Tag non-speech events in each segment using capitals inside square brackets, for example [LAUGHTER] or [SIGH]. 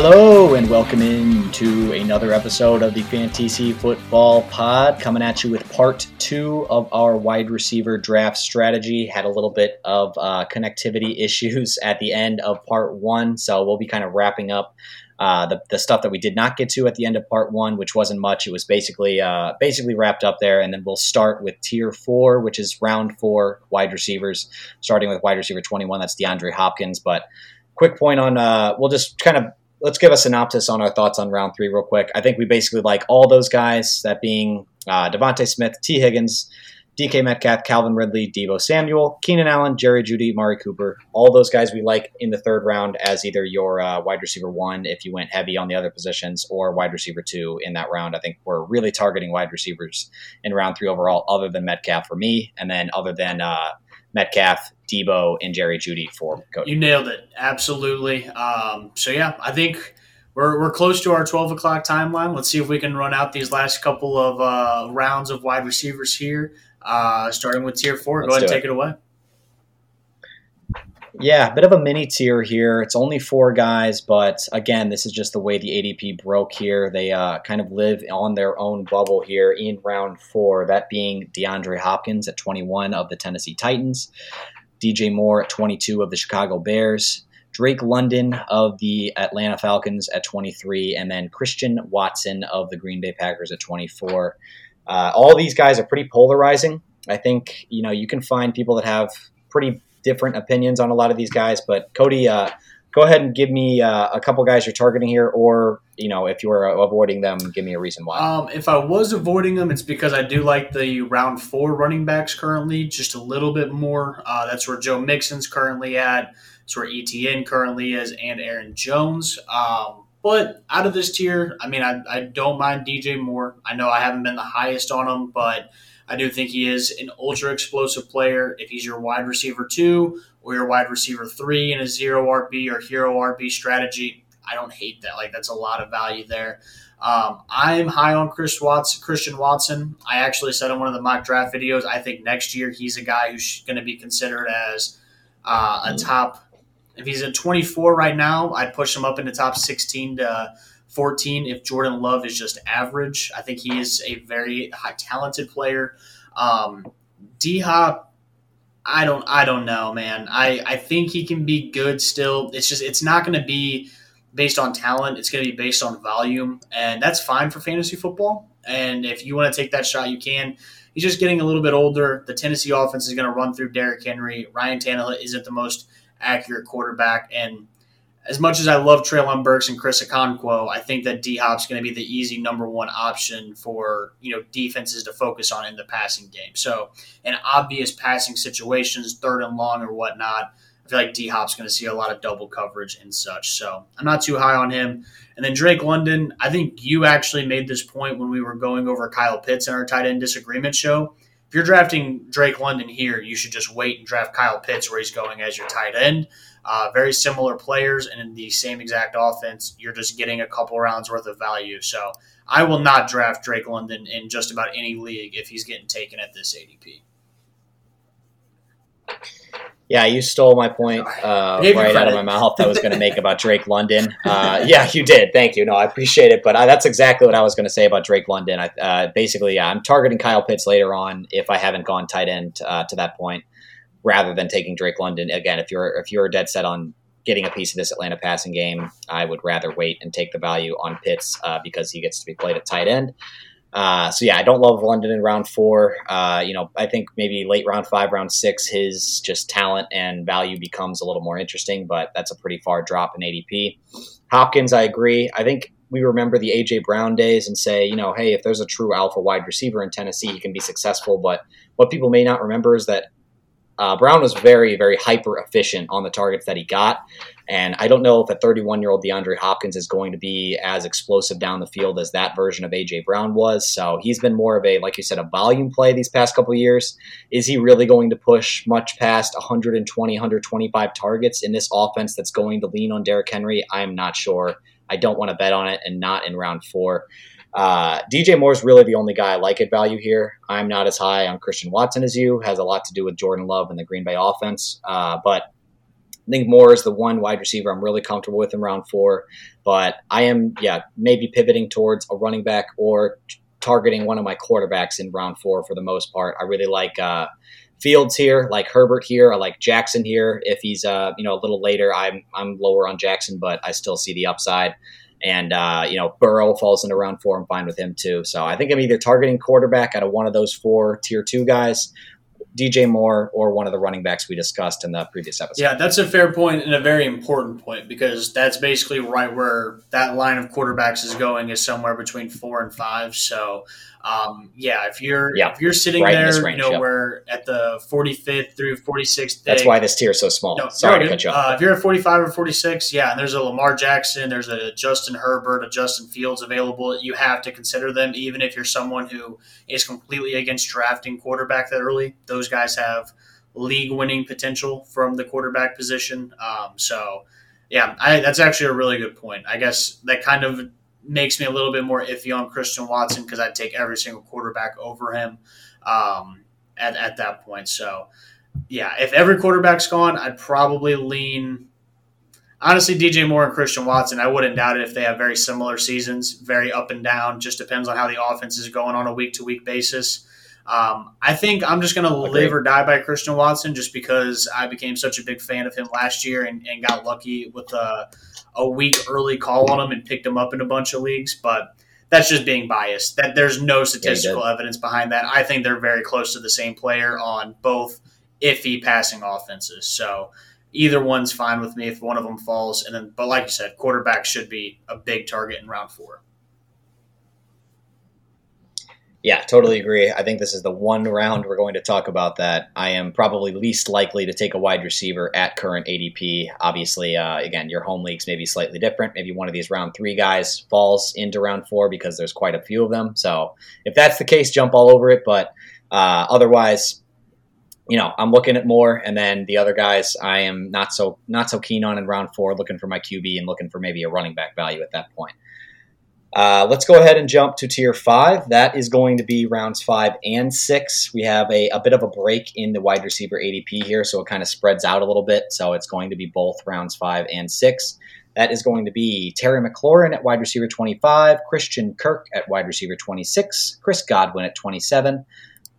Hello and welcome in to another episode of the Fantasy Football Pod, coming at you with part two of our wide receiver draft strategy. Had a little bit of uh, connectivity issues [LAUGHS] at the end of part one, so we'll be kind of wrapping up uh, the, the stuff that we did not get to at the end of part one, which wasn't much. It was basically uh, basically wrapped up there, and then we'll start with tier four, which is round four wide receivers, starting with wide receiver twenty one. That's DeAndre Hopkins, but quick point on uh, we'll just kind of let's give a synopsis on our thoughts on round three real quick. I think we basically like all those guys, that being uh, DeVonta Smith, Tee Higgins, DK Metcalf, Calvin Ridley, Deebo Samuel, Keenan Allen, Jerry Jeudy, Mari Cooper. All those guys we like in the third round as either your uh, wide receiver one if you went heavy on the other positions, or wide receiver two in that round. I think we're really targeting wide receivers in round three overall, other than Metcalf for me, and then other than uh, Metcalf, Deebo, and Jerry Jeudy for Kody. You nailed it. Absolutely. Um, so, yeah, I think we're, we're close to our 12 o'clock timeline. Let's see if we can run out these last couple of uh, rounds of wide receivers here, uh, starting with tier 4 Let's Go ahead and take it away. Yeah, a bit of a mini tier here. It's only four guys, but again, this is just the way the ADP broke here. They uh, kind of live on their own bubble here in round four, that being DeAndre Hopkins at 21 of the Tennessee Titans, DJ Moore at 22 of the Chicago Bears, Drake London of the Atlanta Falcons at 23, and then Christian Watson of the Green Bay Packers at 24. Uh, all these guys are pretty polarizing. I think you know you can find people that have pretty different opinions on a lot of these guys. But Kody, uh, go ahead and give me uh, a couple guys you're targeting here, or you know, if you're avoiding them, give me a reason why. Um, if I was avoiding them, it's because I do like the round four running backs currently just a little bit more. Uh, that's where Joe Mixon's currently at. It's where ETN currently is, and Aaron Jones. Um, but out of this tier, I mean, I, I don't mind DJ Moore. I know I haven't been the highest on him, but I do think he is an ultra explosive player. If he's your wide receiver two or your wide receiver three in a zero RB or hero RB strategy, I don't hate that. Like that's a lot of value there. Um, I'm high on Chris Christian Watson. I actually said in one of the mock draft videos, I think next year he's a guy who's going to be considered as uh, a top. If he's at 24 right now, I'd push him up into top 16 to 14 if Jordan Love is just average. I think he is a very high talented player. Um, D Hop, I don't I don't know, man. I, I think he can be good still. It's just it's not gonna be based on talent, it's gonna be based on volume. And that's fine for fantasy football. And if you want to take that shot, you can. He's just getting a little bit older. The Tennessee offense is going to run through Derrick Henry. Ryan Tannehill isn't the most accurate quarterback, and as much as I love Treylon Burks and Chris Okonkwo, I think that D Hop's going to be the easy number one option for you know defenses to focus on in the passing game. So, in obvious passing situations, third and long or whatnot, I feel like D Hop's going to see a lot of double coverage and such. So, I'm not too high on him. And then Drake London, I think you actually made this point when we were going over Kyle Pitts in our tight end disagreement show. If you're drafting Drake London here, you should just wait and draft Kyle Pitts where he's going as your tight end. Uh, very similar players and in the same exact offense. You're just getting a couple rounds worth of value. So I will not draft Drake London in just about any league if he's getting taken at this ADP. Yeah, you stole my point uh, right out of my mouth. I was going to make [LAUGHS] about Drake London. Uh, yeah, you did. Thank you. No, I appreciate it. But I, that's exactly what I was going to say about Drake London. I, uh, basically, yeah, I'm targeting Kyle Pitts later on if I haven't gone tight end uh, to that point rather than taking Drake London. Again, if you're if you're dead set on getting a piece of this Atlanta passing game, I would rather wait and take the value on Pitts uh, because he gets to be played at tight end. Uh, so yeah, I don't love London in round four. Uh, you know, I think maybe late round five, round six, his just talent and value becomes a little more interesting, but that's a pretty far drop in ADP. Hopkins, I agree. I think we remember the AJ Brown days and say, you know, hey, if there's a true alpha wide receiver in Tennessee, he can be successful. But what people may not remember is that uh, Brown was very, very hyper efficient on the targets that he got. And I don't know if a 31 year old DeAndre Hopkins is going to be as explosive down the field as that version of AJ Brown was. So he's been more of a, like you said, a volume play these past couple years. Is he really going to push much past 120, 125 targets in this offense that's going to lean on Derrick Henry? I'm not sure. I don't want to bet on it and not in round four. Uh, DJ Moore is really the only guy I like at value here. I'm not as high on Christian Watson as you. Has a lot to do with Jordan Love and the Green Bay offense. Uh, but I think Moore is the one wide receiver I'm really comfortable with in round four. But I am, yeah, maybe pivoting towards a running back or targeting one of my quarterbacks in round four for the most part. I really like uh, Fields here, like Herbert here, I like Jackson here. If he's uh, you know a little later, I'm I'm lower on Jackson, but I still see the upside. And uh, you know Burrow falls into round four. I'm fine with him too. So I think I'm either targeting quarterback out of one of those four tier two guys, DJ Moore or one of the running backs we discussed in the previous episode. Yeah, that's a fair point and a very important point because that's basically right where that line of quarterbacks is going is somewhere between four and five. So um, yeah, if you're yeah, if you're sitting right there, range, you know, we're at the 45th through 46th, that's why this tier is so small. No, Sorry to cut you off. Uh, if you're at 45 or 46, yeah, and there's a Lamar Jackson, there's a Justin Herbert, a Justin Fields available. You have to consider them, even if you're someone who is completely against drafting quarterback that early. Those guys have league winning potential from the quarterback position. Um, so. Yeah, I, that's actually a really good point. I guess that kind of makes me a little bit more iffy on Christian Watson because I'd take every single quarterback over him um, at, at that point. So, yeah, if every quarterback's gone, I'd probably lean. Honestly, DJ Moore and Christian Watson, I wouldn't doubt it if they have very similar seasons, very up and down. Just depends on how the offense is going on a week to week basis. Um, I think I'm just going to live or die by Christian Watson just because I became such a big fan of him last year and, and got lucky with a, a week early call on him and picked him up in a bunch of leagues. But that's just being biased. That there's no statistical yeah, evidence behind that. I think they're very close to the same player on both iffy passing offenses. So either one's fine with me if one of them falls. And then, but like you said, quarterback should be a big target in round four. Yeah, totally agree. I think this is the one round we're going to talk about that I am probably least likely to take a wide receiver at current ADP. Obviously, uh, again, your home leagues may be slightly different. Maybe one of these round three guys falls into round four because there's quite a few of them. So if that's the case, jump all over it. But uh, otherwise, you know, I'm looking at more, and then the other guys I am not so not so keen on in round four. Looking for my QB and looking for maybe a running back value at that point. Uh, let's go ahead and jump to tier five. That is going to be rounds five and six. We have a, a bit of a break in the wide receiver ADP here, so it kind of spreads out a little bit. So it's going to be both rounds five and six. That is going to be Terry McLaurin at wide receiver 25, Christian Kirk at wide receiver 26, Chris Godwin at 27,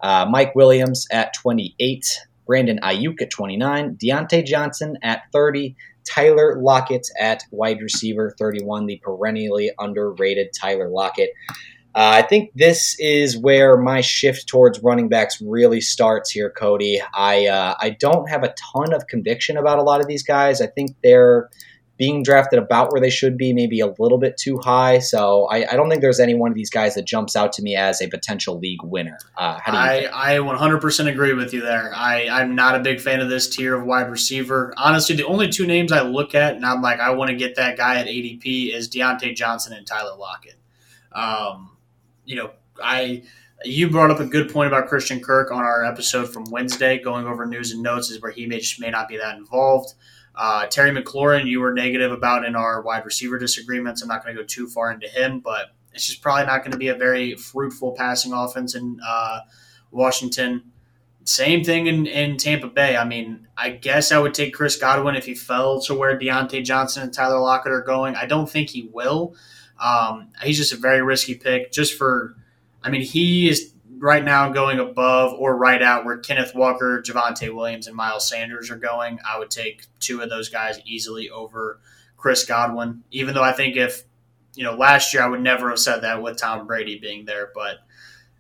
uh, Mike Williams at 28, Brandon Aiyuk at 29, Diontae Johnson at 30, Tyler Lockett at wide receiver 31, the perennially underrated Tyler Lockett. Uh, I think this is where my shift towards running backs really starts here, Kody. I uh, I don't have a ton of conviction about a lot of these guys. I think they're being drafted about where they should be, maybe a little bit too high. So I, I, don't think there's any one of these guys that jumps out to me as a potential league winner. Uh, how do you I, think? I 100% agree with you there. I, I'm not a big fan of this tier of wide receiver. Honestly, the only two names I look at and I'm like, I want to get that guy at ADP is Diontae Johnson and Tyler Lockett. Um, you know, I you brought up a good point about Christian Kirk on our episode from Wednesday, going over news and notes, is where he may just may not be that involved. Uh, Terry McLaurin, you were negative about in our wide receiver disagreements. I'm not going to go too far into him, but it's just probably not going to be a very fruitful passing offense in uh, Washington. Same thing in, in Tampa Bay. I mean, I guess I would take Chris Godwin if he fell to where Diontae Johnson and Tyler Lockett are going. I don't think he will. Um, he's just a very risky pick just for, I mean, he is right now going above or right out where Kenneth Walker, Javonte Williams, and Miles Sanders are going. I would take two of those guys easily over Chris Godwin, even though I think if, you know, last year I would never have said that with Tom Brady being there, but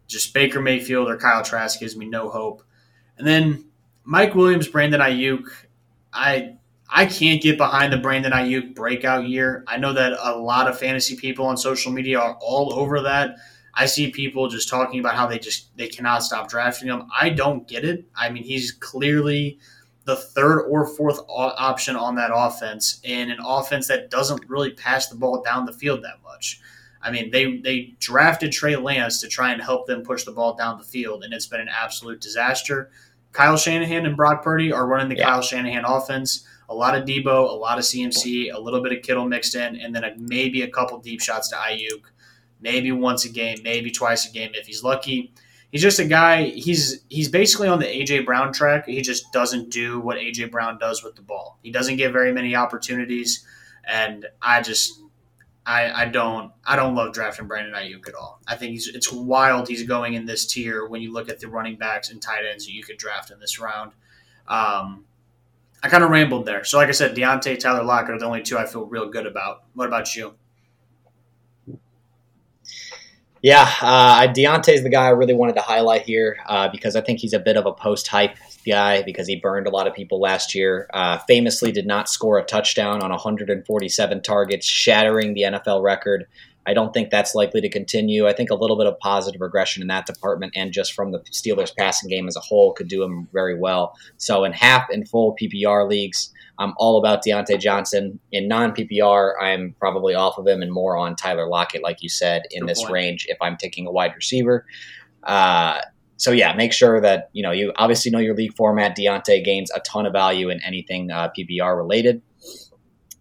just Baker Mayfield or Kyle Trask gives me no hope. And then Mike Williams, Brandon Aiyuk, I I can't get behind the Brandon Aiyuk breakout year. I know that a lot of fantasy people on social media are all over that. I see people just talking about how they just they cannot stop drafting him. I don't get it. I mean, he's clearly the third or fourth option on that offense in an offense that doesn't really pass the ball down the field that much. I mean, they they drafted Trey Lance to try and help them push the ball down the field, and it's been an absolute disaster. Kyle Shanahan and Brock Purdy are running the yeah. Kyle Shanahan offense. A lot of Deebo, a lot of CMC, a little bit of Kittle mixed in, and then a, maybe a couple deep shots to Aiyuk maybe once a game, maybe twice a game if he's lucky. he's just a guy. He's he's basically on the AJ Brown track. He just doesn't do what AJ Brown does with the ball. He doesn't get very many opportunities, and I just I, I don't I don't love drafting Brandon Aiyuk at all. I think he's it's wild he's going in this tier when you look at the running backs and tight ends that you could draft in this round. Um, I kind of rambled there. So like I said, Diontae, Tyler Lockett are the only two I feel real good about. What about you? Yeah, uh, Diontae's the guy I really wanted to highlight here uh, because I think he's a bit of a post hype guy because he burned a lot of people last year. Uh, famously, did not score a touchdown on 147 targets, shattering the NFL record. I don't think that's likely to continue. I think a little bit of positive regression in that department and just from the Steelers passing game as a whole could do him very well. So in half and full PPR leagues, I'm all about Diontae Johnson. In non PPR, I'm probably off of him and more on Tyler Lockett, like you said, in Good this point. range if I'm taking a wide receiver. Uh, so yeah, make sure that you know you obviously know your league format. Diontae gains a ton of value in anything uh, PPR related.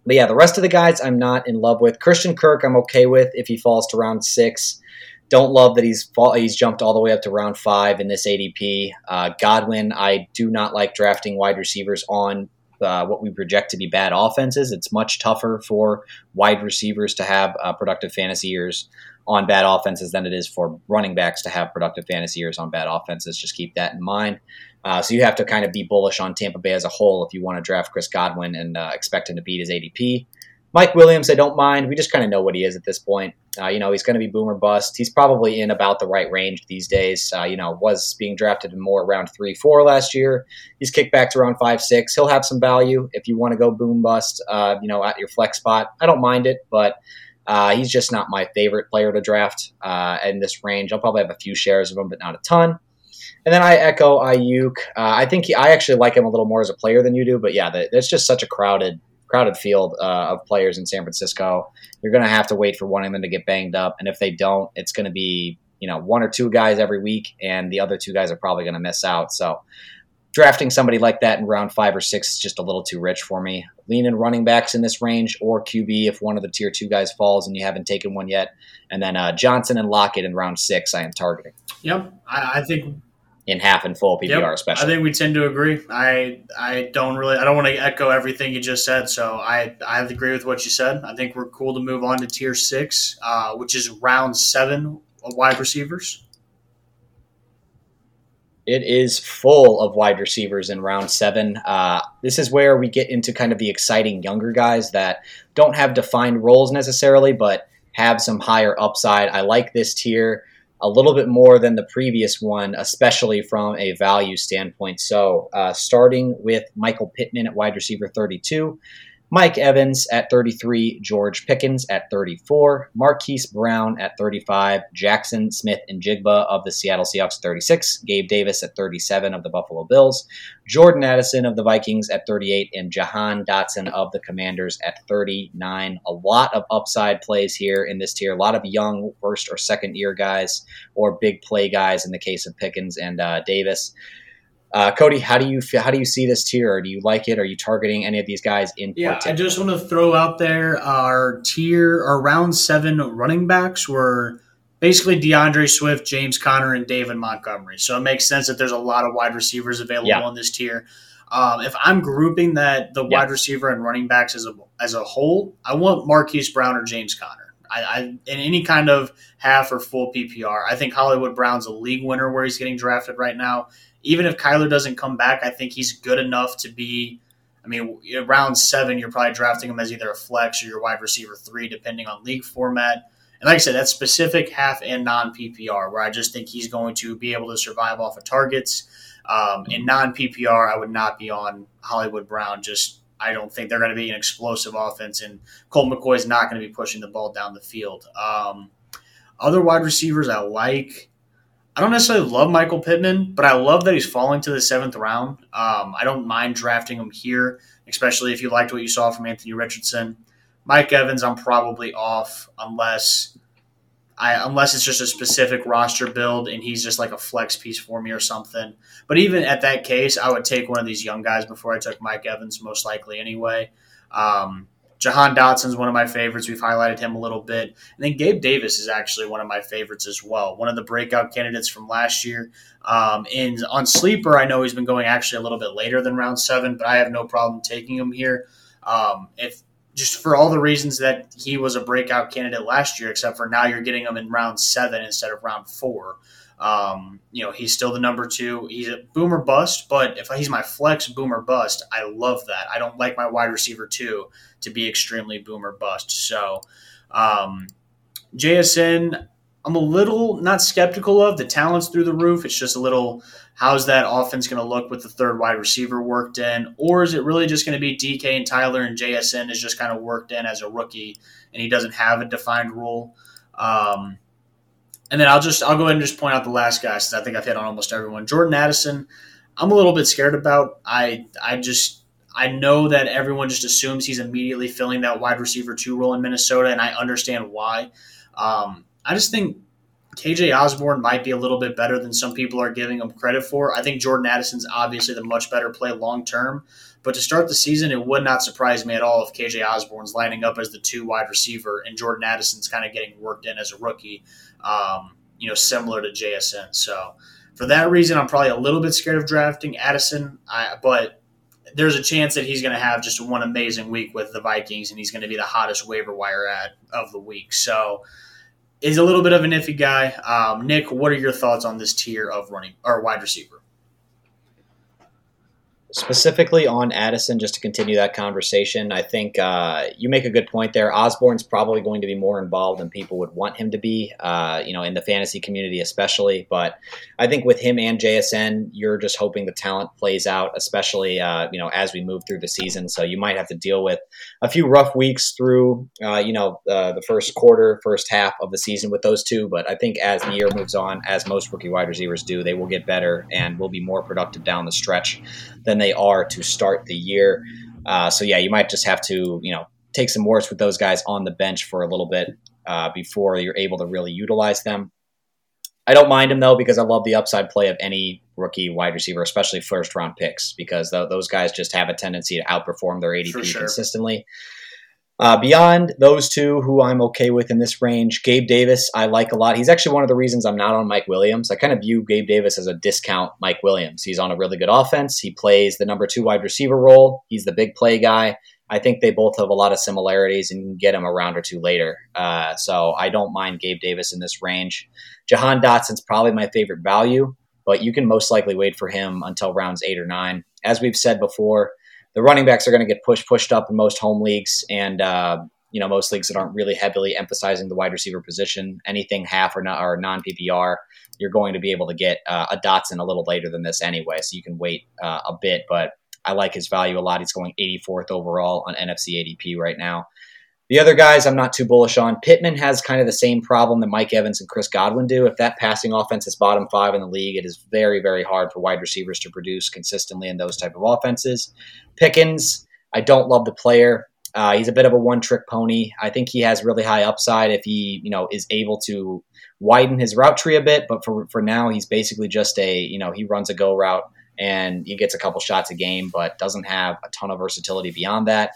But yeah, the rest of the guys I'm not in love with. Christian Kirk, I'm okay with if he falls to round six. Don't love that he's fall, he's jumped all the way up to round five in this ADP. Uh, Godwin, I do not like drafting wide receivers on uh, what we project to be bad offenses. It's much tougher for wide receivers to have uh, productive fantasy years on bad offenses than it is for running backs to have productive fantasy years on bad offenses. Just keep that in mind. Uh, so you have to kind of be bullish on Tampa Bay as a whole if you want to draft Chris Godwin and uh, expect him to beat his ADP. Mike Williams, I don't mind. We just kind of know what he is at this point. Uh, you know, he's going to be boomer bust. He's probably in about the right range these days. Uh, you know, was being drafted more around three, four last year. He's kicked back to around five, six. He'll have some value if you want to go boom bust. Uh, you know, at your flex spot. I don't mind it, but uh, he's just not my favorite player to draft uh, in this range. I'll probably have a few shares of him, but not a ton. And then I echo Aiyuk. Uh, I think he, I actually like him a little more as a player than you do, but yeah, that's just such a crowded crowded field uh, of players in San Francisco. You're going to have to wait for one of them to get banged up, and if they don't, it's going to be you know one or two guys every week, and the other two guys are probably going to miss out. So drafting somebody like that in round five or six is just a little too rich for me. Lean in running backs in this range or QB if one of the tier two guys falls and you haven't taken one yet. And then uh, Johnson and Lockett in round six, I am targeting. Yep. I, I think in half and full PPR, yep, especially. I think we tend to agree. I I don't really I don't want to echo everything you just said, so I I agree with what you said. I think we're cool to move on to tier six, uh, which is round seven of wide receivers. It is full of wide receivers in round seven. Uh, this is where we get into kind of the exciting younger guys that don't have defined roles necessarily, but have some higher upside. I like this tier a little bit more than the previous one, especially from a value standpoint. So, uh, starting with Michael Pittman at wide receiver 32, Mike Evans at 33, George Pickens at 34, Marquise Brown at 35, Jaxon Smith-Njigba of the Seattle Seahawks 36, Gabe Davis at 37 of the Buffalo Bills, Jordan Addison of the Vikings at 38, and Jahan Dotson of the Commanders at 39. A lot of upside plays here in this tier. A lot of young first or second year guys or big play guys in the case of Pickens and uh, Davis. Uh, Kody, how do you feel, how do you see this tier? Do you like it? Are you targeting any of these guys in? Yeah, particular? I just want to throw out there our tier, our round seven running backs were basically DeAndre Swift, James Conner, and David Montgomery. So it makes sense that there's a lot of wide receivers available yeah. in this tier. Um, if I'm grouping that the yeah. wide receiver and running backs as a as a whole, I want Marquise Brown or James Conner. I, I, in any kind of half or full PPR. I think Hollywood Brown's a league winner where he's getting drafted right now even if Kyler doesn't come back, I think he's good enough to be. I mean, round seven, you're probably drafting him as either a flex or your wide receiver three, depending on league format. And like I said, that's specific half and non PPR, where I just think he's going to be able to survive off of targets. Um, in non PPR, I would not be on Hollywood Brown. Just I don't think they're going to be an explosive offense, and Colt McCoy is not going to be pushing the ball down the field. Um, other wide receivers I like. I don't necessarily love Michael Pittman, but I love that he's falling to the seventh round. Um, I don't mind drafting him here, especially if you liked what you saw from Anthony Richardson. Mike Evans, I'm probably off unless I unless it's just a specific roster build and he's just like a flex piece for me or something. But even at that case, I would take one of these young guys before I took Mike Evans, most likely anyway. Um, Jahan Dotson's one of my favorites. We've highlighted him a little bit. And then Gabe Davis is actually one of my favorites as well. One of the breakout candidates from last year. Um, and on Sleeper, I know he's been going actually a little bit later than round seven, but I have no problem taking him here. Um, if just for all the reasons that he was a breakout candidate last year, except for now you're getting him in round seven instead of round four. Um, you know, he's still the number two. He's a boomer bust, but if he's my flex boomer bust, I love that. I don't like my wide receiver two to be extremely boomer bust. So, um, JSN, I'm a little not skeptical of the talents through the roof. It's just a little how's that offense going to look with the third wide receiver worked in, or is it really just going to be DK and Tyler and JSN is just kind of worked in as a rookie and he doesn't have a defined role. Um, and then I'll just I'll go ahead and just point out the last guy since I think I've hit on almost everyone. Jordan Addison, I'm a little bit scared about. I I just I know that everyone just assumes he's immediately filling that wide receiver two role in Minnesota, and I understand why. Um, I just think KJ Osborn might be a little bit better than some people are giving him credit for. I think Jordan Addison's obviously the much better play long term. But to start the season, it would not surprise me at all if KJ Osborn's lining up as the two wide receiver and Jordan Addison's kind of getting worked in as a rookie, um, you know, similar to JSN. So for that reason, I'm probably a little bit scared of drafting Addison, I, but there's a chance that he's going to have just one amazing week with the Vikings and he's going to be the hottest waiver wire ad of the week. So he's a little bit of an iffy guy. Um, Nick, what are your thoughts on this tier of running or wide receiver? Specifically on Addison, just to continue that conversation, I think uh, you make a good point there. Osborn's probably going to be more involved than people would want him to be, uh, you know, in the fantasy community especially. But I think with him and JSN, you're just hoping the talent plays out, especially uh, you know as we move through the season. So you might have to deal with a few rough weeks through, uh, you know, uh, the first quarter, first half of the season with those two. But I think as the year moves on, as most rookie wide receivers do, they will get better and will be more productive down the stretch than they are to start the year. Uh, so yeah, you might just have to you know take some works with those guys on the bench for a little bit uh, before you're able to really utilize them. I don't mind him though because I love the upside play of any rookie wide receiver, especially first round picks, because th- those guys just have a tendency to outperform their ADP sure. consistently. Uh, beyond those two, who I'm okay with in this range, Gabe Davis, I like a lot. He's actually one of the reasons I'm not on Mike Williams. I kind of view Gabe Davis as a discount Mike Williams. He's on a really good offense. He plays the number two wide receiver role. He's the big play guy. I think they both have a lot of similarities and you can get him a round or two later. Uh, so I don't mind Gabe Davis in this range. Jahan Dotson's probably my favorite value, but you can most likely wait for him until rounds eight or nine. As we've said before, the running backs are going to get pushed pushed up in most home leagues and uh, you know most leagues that aren't really heavily emphasizing the wide receiver position. Anything half or not or non PPR, you're going to be able to get uh, a Dotson a little later than this anyway, so you can wait uh, a bit. But I like his value a lot. He's going 84th overall on NFC ADP right now. The other guys I'm not too bullish on. Pittman has kind of the same problem that Mike Evans and Chris Godwin do. If that passing offense is bottom five in the league, it is very, very hard for wide receivers to produce consistently in those type of offenses. Pickens, I don't love the player. Uh, he's a bit of a one-trick pony. I think he has really high upside if he, you know, is able to widen his route tree a bit. But for for now, he's basically just a, you know, he runs a go route and he gets a couple shots a game, but doesn't have a ton of versatility beyond that.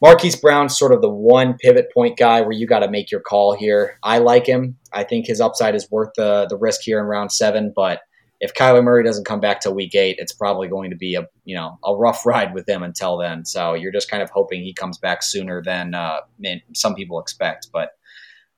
Marquise Brown's sort of the one pivot point guy where you got to make your call here. I like him. I think his upside is worth the the risk here in round seven. But if Kyler Murray doesn't come back till week eight, it's probably going to be a you know a rough ride with him until then. So you're just kind of hoping he comes back sooner than uh, some people expect. But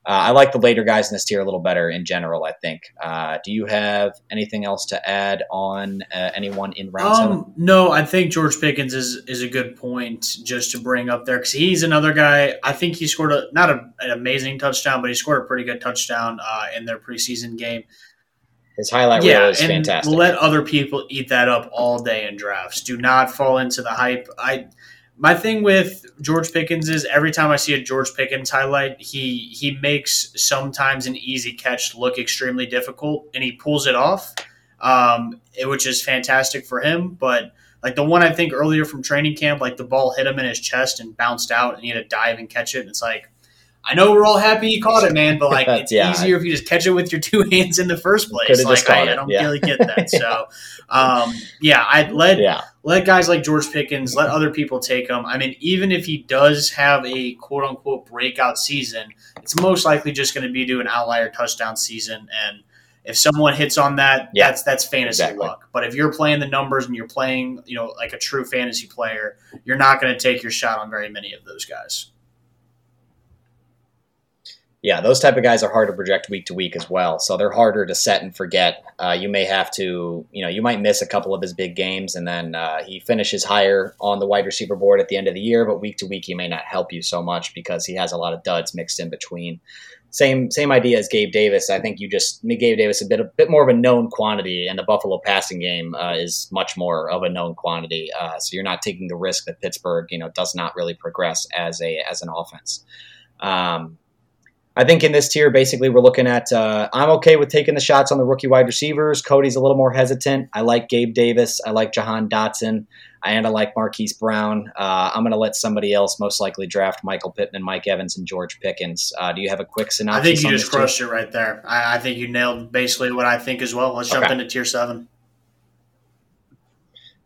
I like the later guys in this tier a little better in general. I think. Uh, do you have anything else to add on uh, anyone in round um, seven? No, I think George Pickens is is a good point just to bring up there because he's another guy. I think he scored a not a, an amazing touchdown, but he scored a pretty good touchdown uh, in their preseason game. His highlight yeah, reel is fantastic. Let other people eat that up all day in drafts. Do not fall into the hype. I my thing with George Pickens is every time I see a George Pickens highlight, he he makes sometimes an easy catch look extremely difficult, and he pulls it off, um, which is fantastic for him. But like the one I think earlier from training camp, like the ball hit him in his chest and bounced out, and he had to dive and catch it. And it's like I know we're all happy you caught it, man, but like [LAUGHS] it's yeah, easier if you just catch it with your [LAUGHS] two hands in the first place. Like I, I, don't yeah. really get that. So, [LAUGHS] um, yeah, I let yeah. let guys like George Pickens, let other people take him. I mean, even if he does have a quote unquote breakout season, it's most likely just going to be to an outlier touchdown season and if someone hits on that, that's that's fantasy exactly. luck. But if you're playing the numbers and you're playing, you know, like a true fantasy player, you're not going to take your shot on very many of those guys yeah, those type of guys are hard to project week to week as well. So they're harder to set and forget. Uh, you may have to, you know, you might miss a couple of his big games, and then uh, he finishes higher on the wide receiver board at the end of the year. But week to week, he may not help you so much because he has a lot of duds mixed in between. Same same idea as Gabe Davis. I think you just Gabe Davis a bit a bit more of a known quantity, and the Buffalo passing game uh, is much more of a known quantity. Uh, so you're not taking the risk that Pittsburgh, you know, does not really progress as a as an offense. Um, I think in this tier, basically, we're looking at. Uh, I'm okay with taking the shots on the rookie wide receivers. Kody's a little more hesitant. I like Gabe Davis. I like Jahan Dotson. And I like Marquise Brown. Uh, I'm going to let somebody else most likely draft Michael Pittman, Mike Evans, and George Pickens. Uh, do you have a quick synopsis? I think you just crushed tier? it right there. I, I, think you nailed basically what I think as well. Let's jump okay. into tier seven.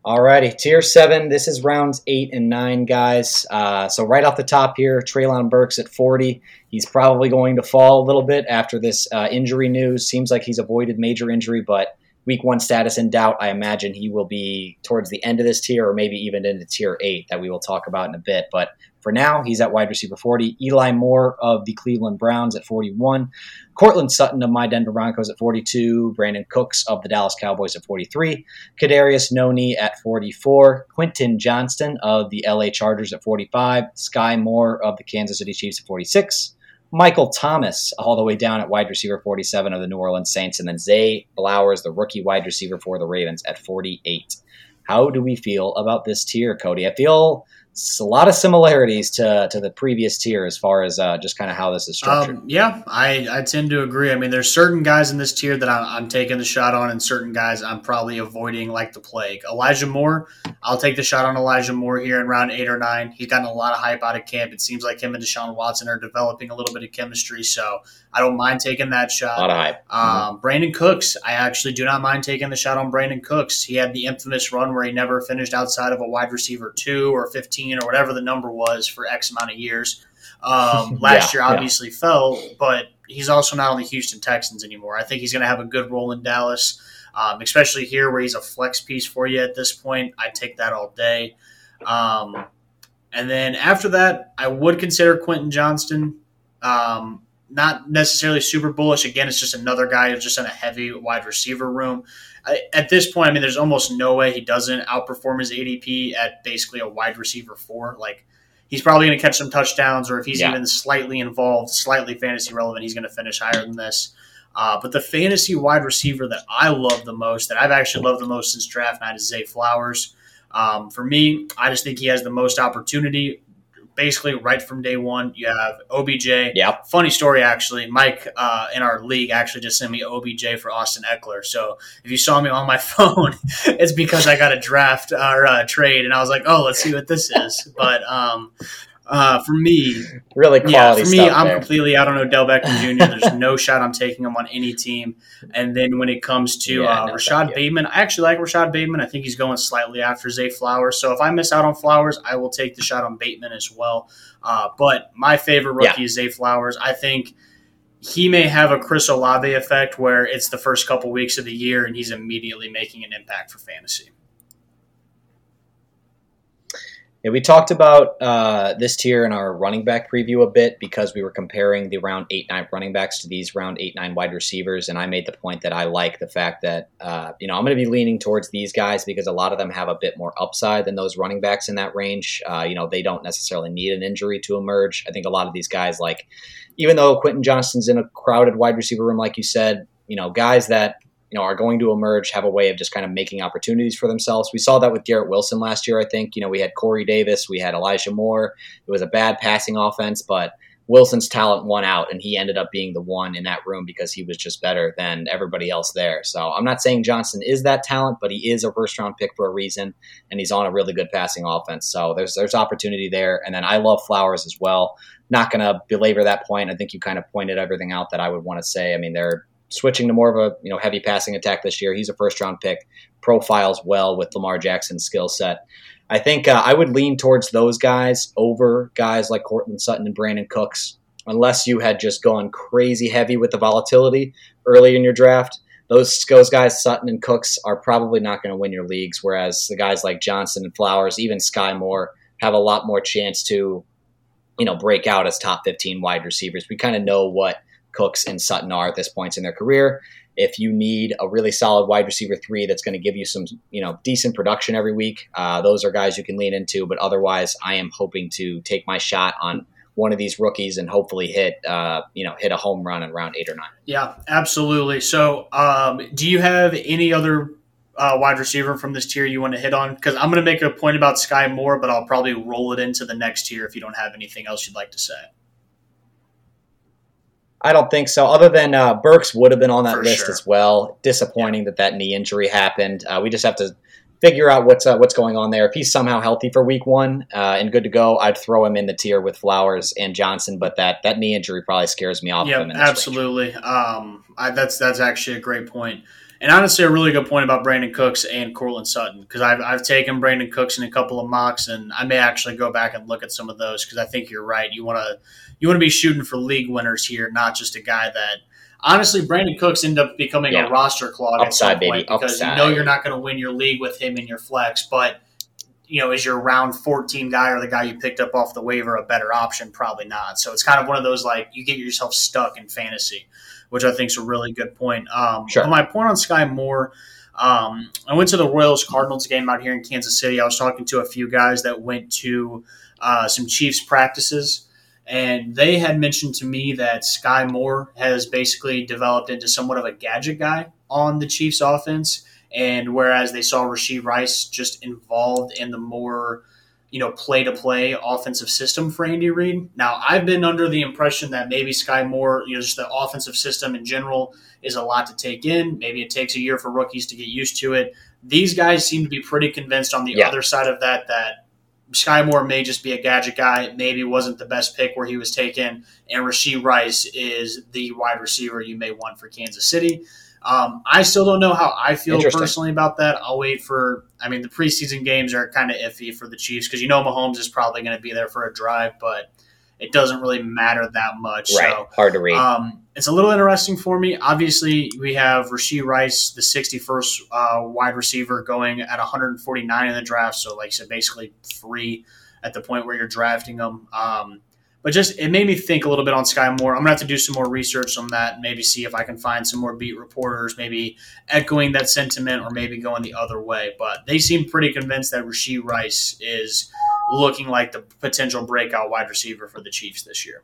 Alrighty, tier seven. This is rounds eight and nine, guys. Uh, so right off the top here, Treylon Burks at 40. He's probably going to fall a little bit after this uh, injury news. Seems like he's avoided major injury, but week one status in doubt. I imagine he will be towards the end of this tier, or maybe even into tier eight that we will talk about in a bit. But for now, he's at wide receiver 40. Eli Moore of the Cleveland Browns at 41. Courtland Sutton of my Denver Broncos at 42. Brandin Cooks of the Dallas Cowboys at 43. Kadarius Toney at 44. Quentin Johnston of the LA Chargers at 45. Skyy Moore of the Kansas City Chiefs at 46. Michael Thomas, all the way down at wide receiver 47 of the New Orleans Saints, and then Zay Flowers, the rookie wide receiver for the Ravens, at 48. How do we feel about this tier, Kody? I feel a lot of similarities to, to the previous tier as far as uh, just kind of how this is structured. Um, yeah, I, I tend to agree. I mean, there's certain guys in this tier that I'm, I'm, taking the shot on, and certain guys I'm probably avoiding like the plague. Elijah Moore, I'll take the shot on Elijah Moore here in round eight or nine. He's gotten a lot of hype out of camp. It seems like him and Deshaun Watson are developing a little bit of chemistry, so I don't mind taking that shot. A lot of hype. Um, mm-hmm. Brandin Cooks, I actually do not mind taking the shot on Brandin Cooks. He had the infamous run where he never finished outside of a wide receiver two or 15 or whatever the number was for X amount of years. Um, [LAUGHS] last yeah, year, obviously yeah. fell, but he's also not on the Houston Texans anymore. I think he's going to have a good role in Dallas, um, especially here where he's a flex piece for you at this point. I take that all day. Um, and then after that, I would consider Quentin Johnston. Um, not necessarily super bullish. Again, it's just another guy who's just in a heavy wide receiver room. I, at this point, I mean, there's almost no way he doesn't outperform his ADP at basically a wide receiver four. Like, he's probably going to catch some touchdowns, or if he's yeah. even slightly involved, slightly fantasy relevant, he's going to finish higher than this. Uh, but the fantasy wide receiver that I love the most, that I've actually loved the most since draft night, is Zay Flowers. Um, for me, I just think he has the most opportunity basically right from day one. You have OBJ. Yeah. Funny story, actually. Mike uh, in our league actually just sent me OBJ for Austin Ekeler. So if you saw me on my [LAUGHS] phone, it's because I got a draft or uh, trade, and I was like, oh, let's see what this is. But um, uh, for me, really yeah. For me, I'm there. completely out on Odell Beckham [LAUGHS] Jr. There's no shot I'm taking him on any team. And then when it comes to yeah, uh, no Rashod Bateman, I actually like Rashod Bateman. I think he's going slightly after Zay Flowers. So if I miss out on Flowers, I will take the shot on Bateman as well. Uh, but my favorite rookie yeah. is Zay Flowers. I think he may have a Chris Olave effect where it's the first couple weeks of the year and he's immediately making an impact for fantasy. Yeah, we talked about uh, this tier in our running back preview a bit because we were comparing the round eight nine running backs to these round eight nine wide receivers, and I made the point that I like the fact that uh, you know I'm going to be leaning towards these guys because a lot of them have a bit more upside than those running backs in that range. Uh, you know, they don't necessarily need an injury to emerge. I think a lot of these guys, like even though Quentin Johnston's in a crowded wide receiver room, like you said, you know, guys that you know, are going to emerge, have a way of just kind of making opportunities for themselves. We saw that with Garrett Wilson last year, I think. You know, we had Corey Davis, we had Elijah Moore. It was a bad passing offense, but Wilson's talent won out, and he ended up being the one in that room because he was just better than everybody else there. So I'm not saying Johnson is that talent, but he is a first round pick for a reason, and he's on a really good passing offense. So there's there's opportunity there. And then I love Flowers as well. not going to belabor that point. I think you kind of pointed everything out that I would want to say. I mean, they're switching to more of a you know heavy passing attack this year. He's a first round pick, profiles well with Lamar Jackson's skill set. I think uh, I would lean towards those guys over guys like Courtland Sutton and Brandin Cooks, unless you had just gone crazy heavy with the volatility early in your draft. Those, those guys, Sutton and Cooks, are probably not going to win your leagues, whereas the guys like Johnson and Flowers, even Skyy Moore, have a lot more chance to, you know, break out as top 15 wide receivers. We kind of know what Cooks and Sutton are at this point in their career. If you need a really solid wide receiver three that's going to give you some, you know, decent production every week, uh, those are guys you can lean into. But otherwise, I am hoping to take my shot on one of these rookies and hopefully hit, uh, you know, hit a home run in round eight or nine. Yeah, absolutely. So, um, do you have any other uh, wide receiver from this tier you want to hit on? Because I'm going to make a point about Skyy Moore, but I'll probably roll it into the next tier if you don't have anything else you'd like to say. I don't think so. Other than uh, Burks would have been on that For list sure. as well. Disappointing yeah. that that knee injury happened. Uh, we just have to figure out what's uh, what's going on there. If he's somehow healthy for Week One uh, and good to go, I'd throw him in the tier with Flowers and Johnson. But that that knee injury probably scares me off. Yeah, absolutely. Um, I, that's that's actually a great point. And honestly, a really good point about Brandin Cooks and Courtland Sutton because I've, I've taken Brandin Cooks in a couple of mocks, and I may actually go back and look at some of those because I think you're right. You want to you want to be shooting for league winners here, not just a guy that. Honestly, Brandin Cooks end up becoming yeah. a roster clog Upside, at some point baby. because Upside. you know you're not going to win your league with him in your flex, but you know, is your round 14 guy or the guy you picked up off the waiver a better option? Probably not. So it's kind of one of those like you get yourself stuck in fantasy which I think is a really good point. Um, sure. My point on Skyy Moore. Um, I went to the Royals Cardinals game out here in Kansas City. I was talking to a few guys that went to uh, some Chiefs practices, and they had mentioned to me that Skyy Moore has basically developed into somewhat of a gadget guy on the Chiefs offense. And whereas they saw Rashee Rice just involved in the more you know, play to play offensive system for Andy Reid. Now, I've been under the impression that maybe Skyy Moore, you know, just the offensive system in general is a lot to take in. Maybe it takes a year for rookies to get used to it. These guys seem to be pretty convinced on the yeah. other side of that that Skyy Moore may just be a gadget guy. Maybe wasn't the best pick where he was taken, and Rashee Rice is the wide receiver you may want for Kansas City. Um, I still don't know how I feel personally about that. I'll wait for. I mean, the preseason games are kind of iffy for the Chiefs because you know Mahomes is probably going to be there for a drive, but it doesn't really matter that much. Right, so, hard to read. Um, it's a little interesting for me. Obviously, we have Rashee Rice, the 61st uh, wide receiver, going at 149 in the draft. So, like I said, basically free at the point where you're drafting them. Um, but just it made me think a little bit on Skyy Moore. I'm gonna have to do some more research on that, maybe see if I can find some more beat reporters, maybe echoing that sentiment, or maybe going the other way. But they seem pretty convinced that Rashee Rice is looking like the potential breakout wide receiver for the Chiefs this year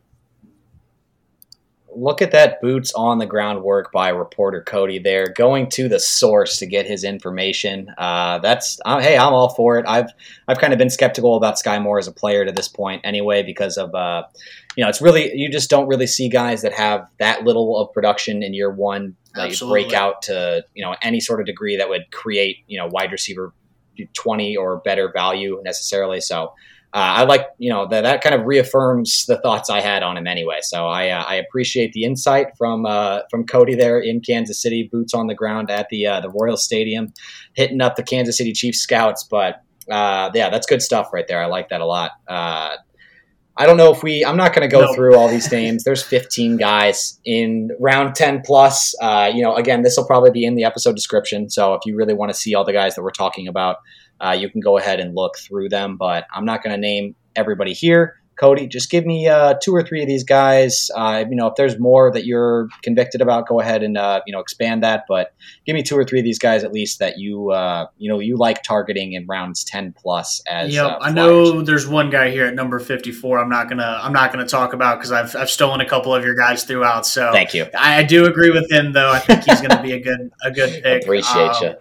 look at that boots on the ground work by reporter Kody there, going to the source to get his information. Uh, that's uh, hey, I'm all for it. I've I've kind of been skeptical about Skyy Moore as a player to this point anyway because of uh, you know it's really you just don't really see guys that have that little of production in year one that you break out to you know any sort of degree that would create you know wide receiver 20 or better value necessarily. So uh, I like, you know, that that kind of reaffirms the thoughts I had on him anyway. So I, uh, I appreciate the insight from uh, from Kody there in Kansas City, boots on the ground at the uh, the Royal Stadium, hitting up the Kansas City Chiefs scouts. But uh, yeah, that's good stuff right there. I like that a lot. Uh, I don't know if we. I'm not going to go no. through all these names. There's 15 guys in round 10 plus. you know, again, this will probably be in the episode description. So if you really want to see all the guys that we're talking about uh, you can go ahead and look through them. But I'm not going to name everybody here. Kody, just give me uh, two or three of these guys. Uh, you know, if there's more that you're convicted about, go ahead and uh, you know expand that. But give me two or three of these guys at least that you uh, you know you like targeting in rounds ten plus. As yep, uh, I know there's one guy here at number 54. I'm not gonna I'm not gonna talk about because I've I've stolen a couple of your guys throughout. So thank you. I, I do agree with him though. I think he's gonna be a good a good [LAUGHS] pick. Appreciate um, you.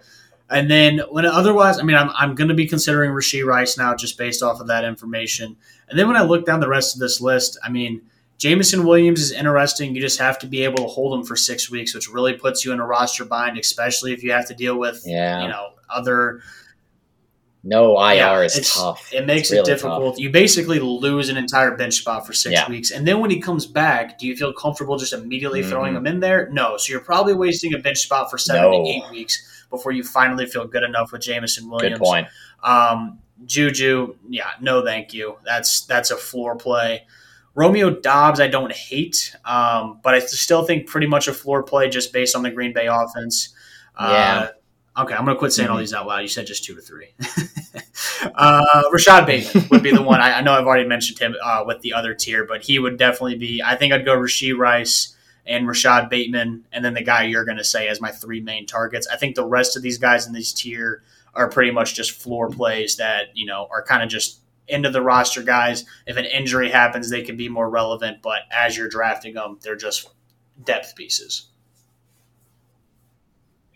And then when otherwise, I mean, I'm, I'm going to be considering Rashee Rice now just based off of that information. And then when I look down the rest of this list, I mean, Jameson Williams is interesting. You just have to be able to hold him for six weeks, which really puts you in a roster bind, especially if you have to deal with, yeah. you know, other No IR yeah, is tough. It makes really it difficult. Tough. You basically lose an entire bench spot for six yeah. weeks, and then when he comes back, do you feel comfortable just immediately mm-hmm. throwing him in there? No. So you're probably wasting a bench spot for seven no. to eight weeks before you finally feel good enough with Jameson Williams. Good point. Um, Juju, yeah, no, thank you. That's that's a floor play. Romeo Doubs, I don't hate, um, but I still think pretty much a floor play just based on the Green Bay offense. Yeah. Uh, okay, I'm going to quit saying mm-hmm. all these out loud. You said just two to three. [LAUGHS] uh, Rashod Bateman would be the one. I, I, know I've already mentioned him uh, with the other tier, but he would definitely be. I think I'd go Rashee Rice and Rashod Bateman, and then the guy you're going to say as my three main targets. I think the rest of these guys in this tier are pretty much just floor plays that you know are kind of just into the roster guys. If an injury happens, they can be more relevant. But as you're drafting them, they're just depth pieces.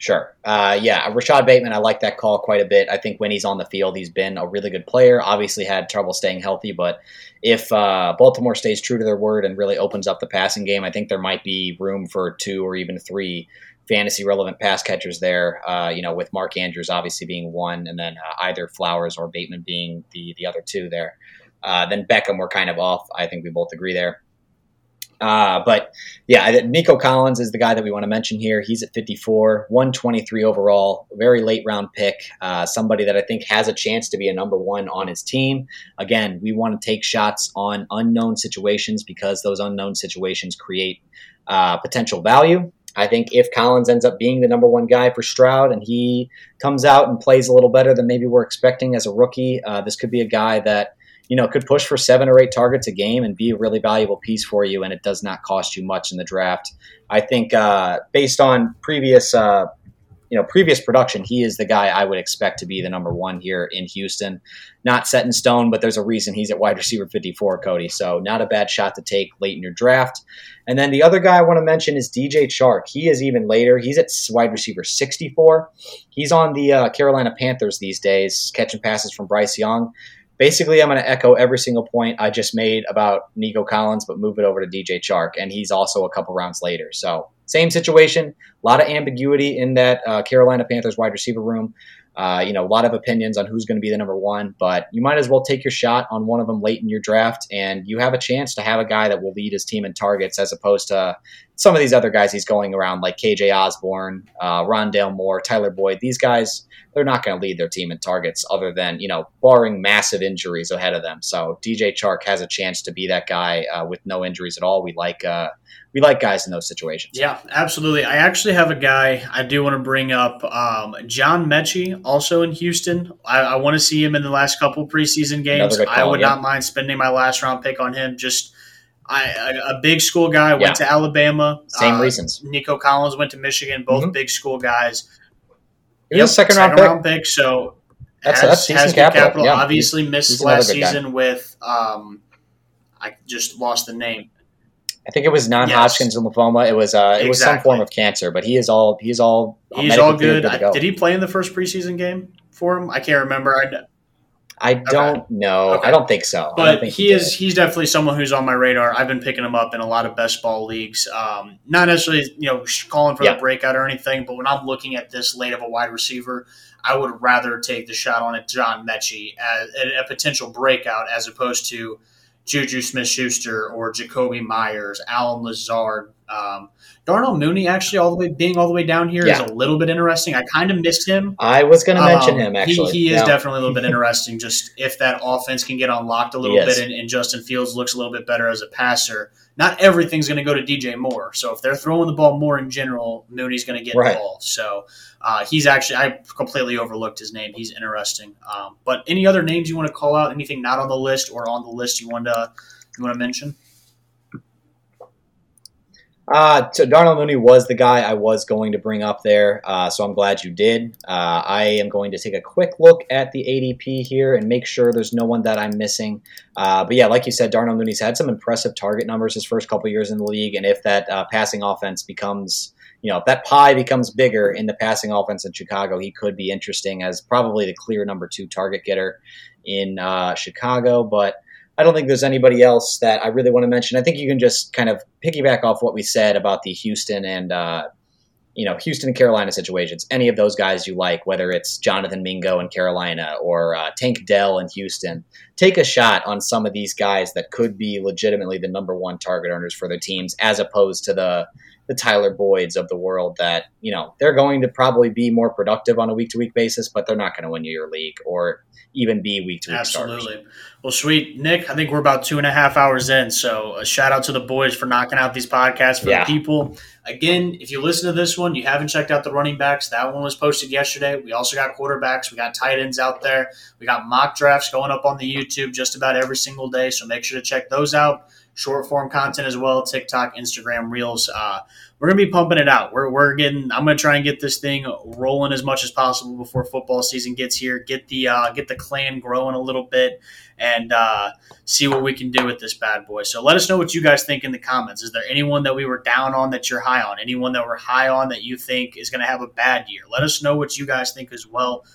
Sure. Uh, yeah, Rashod Bateman, I like that call quite a bit. I think when he's on the field, he's been a really good player. Obviously, had trouble staying healthy, but if uh, Baltimore stays true to their word and really opens up the passing game, I think there might be room for two or even three fantasy relevant pass catchers there. Uh, you know, with Mark Andrews obviously being one, and then uh, either Flowers or Bateman being the the other two there. Uh, then Beckham, we're kind of off. I think we both agree there. Uh, but yeah, Nico Collins is the guy that we want to mention here. He's at 54, 123 overall, very late round pick. Uh, somebody that I think has a chance to be a number one on his team. Again, we want to take shots on unknown situations because those unknown situations create uh, potential value. I think if Collins ends up being the number one guy for Stroud and he comes out and plays a little better than maybe we're expecting as a rookie, uh, this could be a guy that you know could push for seven or eight targets a game and be a really valuable piece for you, and it does not cost you much in the draft. I think uh, based on previous uh, you know previous production, he is the guy I would expect to be the number one here in Houston. Not set in stone, but there's a reason he's at wide receiver 54, Kody. So not a bad shot to take late in your draft. And then the other guy I want to mention is DJ Chark. He is even later. He's at wide receiver 64. He's on the uh, Carolina Panthers these days, catching passes from Bryce Young basically I'm going to echo every single point I just made about Nico Collins, but move it over to DJ Chark, and he's also a couple rounds later. So same situation, a lot of ambiguity in that uh, Carolina Panthers wide receiver room. Uh, you know, a lot of opinions on who's going to be the number one, but you might as well take your shot on one of them late in your draft, and you have a chance to have a guy that will lead his team in targets as opposed to some of these other guys he's going around like KJ Osborn, uh, Rondale Moore, Tyler Boyd. These guys, they're not going to lead their team in targets other than, you know, barring massive injuries ahead of them. So DJ Chark has a chance to be that guy uh, with no injuries at all. We like uh, we like guys in those situations. Yeah, absolutely. I actually have a guy I do want to bring up, um, John Metchie, also in Houston. I, I, want to see him in the last couple preseason games. Call, I would yeah. not mind spending my last round pick on him. Just I, a big school guy went yeah. to Alabama. Same uh, reasons. Nico Collins went to Michigan. Both mm-hmm. big school guys. He yep, second, second round, pick. pick. So that's, has, that's has capital. capital. Yeah. Obviously he's, missed he's last season guy. with um, I just lost the name. I think it was non-Hodgkin's yes. lymphoma. It was uh, it exactly. was some form of cancer, but he is all he's all he's all good. good go. Did he play in the first preseason game for him? I can't remember. I, I don't okay. know. Okay. I don't think so. But think he, he is he's definitely someone who's on my radar. I've been picking him up in a lot of best ball leagues. Um, not necessarily you know calling for yeah. the breakout or anything, but when I'm looking at this late of a wide receiver, I would rather take the shot on a John Metchie as a, a potential breakout as opposed to Juju Smith Schuster or Jakobi Meyers, Allen Lazard. Um, Darnell Mooney actually all the way being all the way down here yeah. is a little bit interesting. I kind of missed him. I was going to um, mention him actually. He, he is yeah. definitely a little bit [LAUGHS] interesting. Just if that offense can get unlocked a little bit and, and, Justin Fields looks a little bit better as a passer, not everything's going to go to DJ Moore. So if they're throwing the ball more in general, Mooney's going to get right. involved. So uh, he's actually I completely overlooked his name. He's interesting. Um, but any other names you want to call out? Anything not on the list or on the list you want to you want to mention? Uh, so Darnell Mooney was the guy I was going to bring up there, uh, so I'm glad you did. Uh, I am going to take a quick look at the ADP here and make sure there's no one that I'm missing. Uh, but yeah, like you said, Darnell Mooney's had some impressive target numbers his first couple years in the league, and if that uh, passing offense becomes, you know, if that pie becomes bigger in the passing offense in Chicago, he could be interesting as probably the clear number two target getter in uh, Chicago. But I don't think there's anybody else that I really want to mention. I think you can just kind of piggyback off what we said about the Houston and uh, you know, Houston and Carolina situations, any of those guys you like, whether it's Jonathan Mingo in Carolina or uh, Tank Dell in Houston, take a shot on some of these guys that could be legitimately the number one target earners for their teams, as opposed to the the Tyler Boyds of the world that, you know, they're going to probably be more productive on a week to week basis, but they're not going to win you your league or even be week to week Absolutely. Starters. Well, sweet. Nick, I think we're about two and a half hours in. So a shout out to the boys for knocking out these podcasts for yeah. the people. Again, if you listen to this one, you haven't checked out the running backs. That one was posted yesterday. We also got quarterbacks. We got tight ends out there. We got mock drafts going up on the YouTube just about every single day. So make sure to check those out short form content as well TikTok, Instagram, Reels. Uh, we're gonna be pumping it out. We're, we're getting. I'm gonna try and get this thing rolling as much as possible before football season gets here. Get the uh, get the clan growing a little bit and uh, see what we can do with this bad boy. So let us know what you guys think in the comments. Is there anyone that we were down on that you're high on? Anyone that we're high on that you think is gonna have a bad year? Let us know what you guys think as well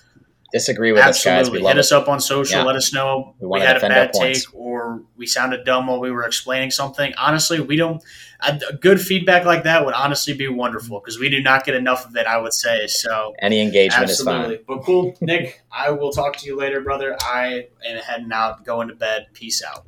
disagree with Absolutely. us, guys. We Hit us up on social. Yeah. Let us know we, we had a bad take or we sounded dumb while we were explaining something. Honestly, we don't. A good feedback like that would honestly be wonderful because we do not get enough of it. I would say so. Any engagement absolutely. is fine. But cool, Nick. I will talk to you later, brother. I am heading out, going to bed. Peace out.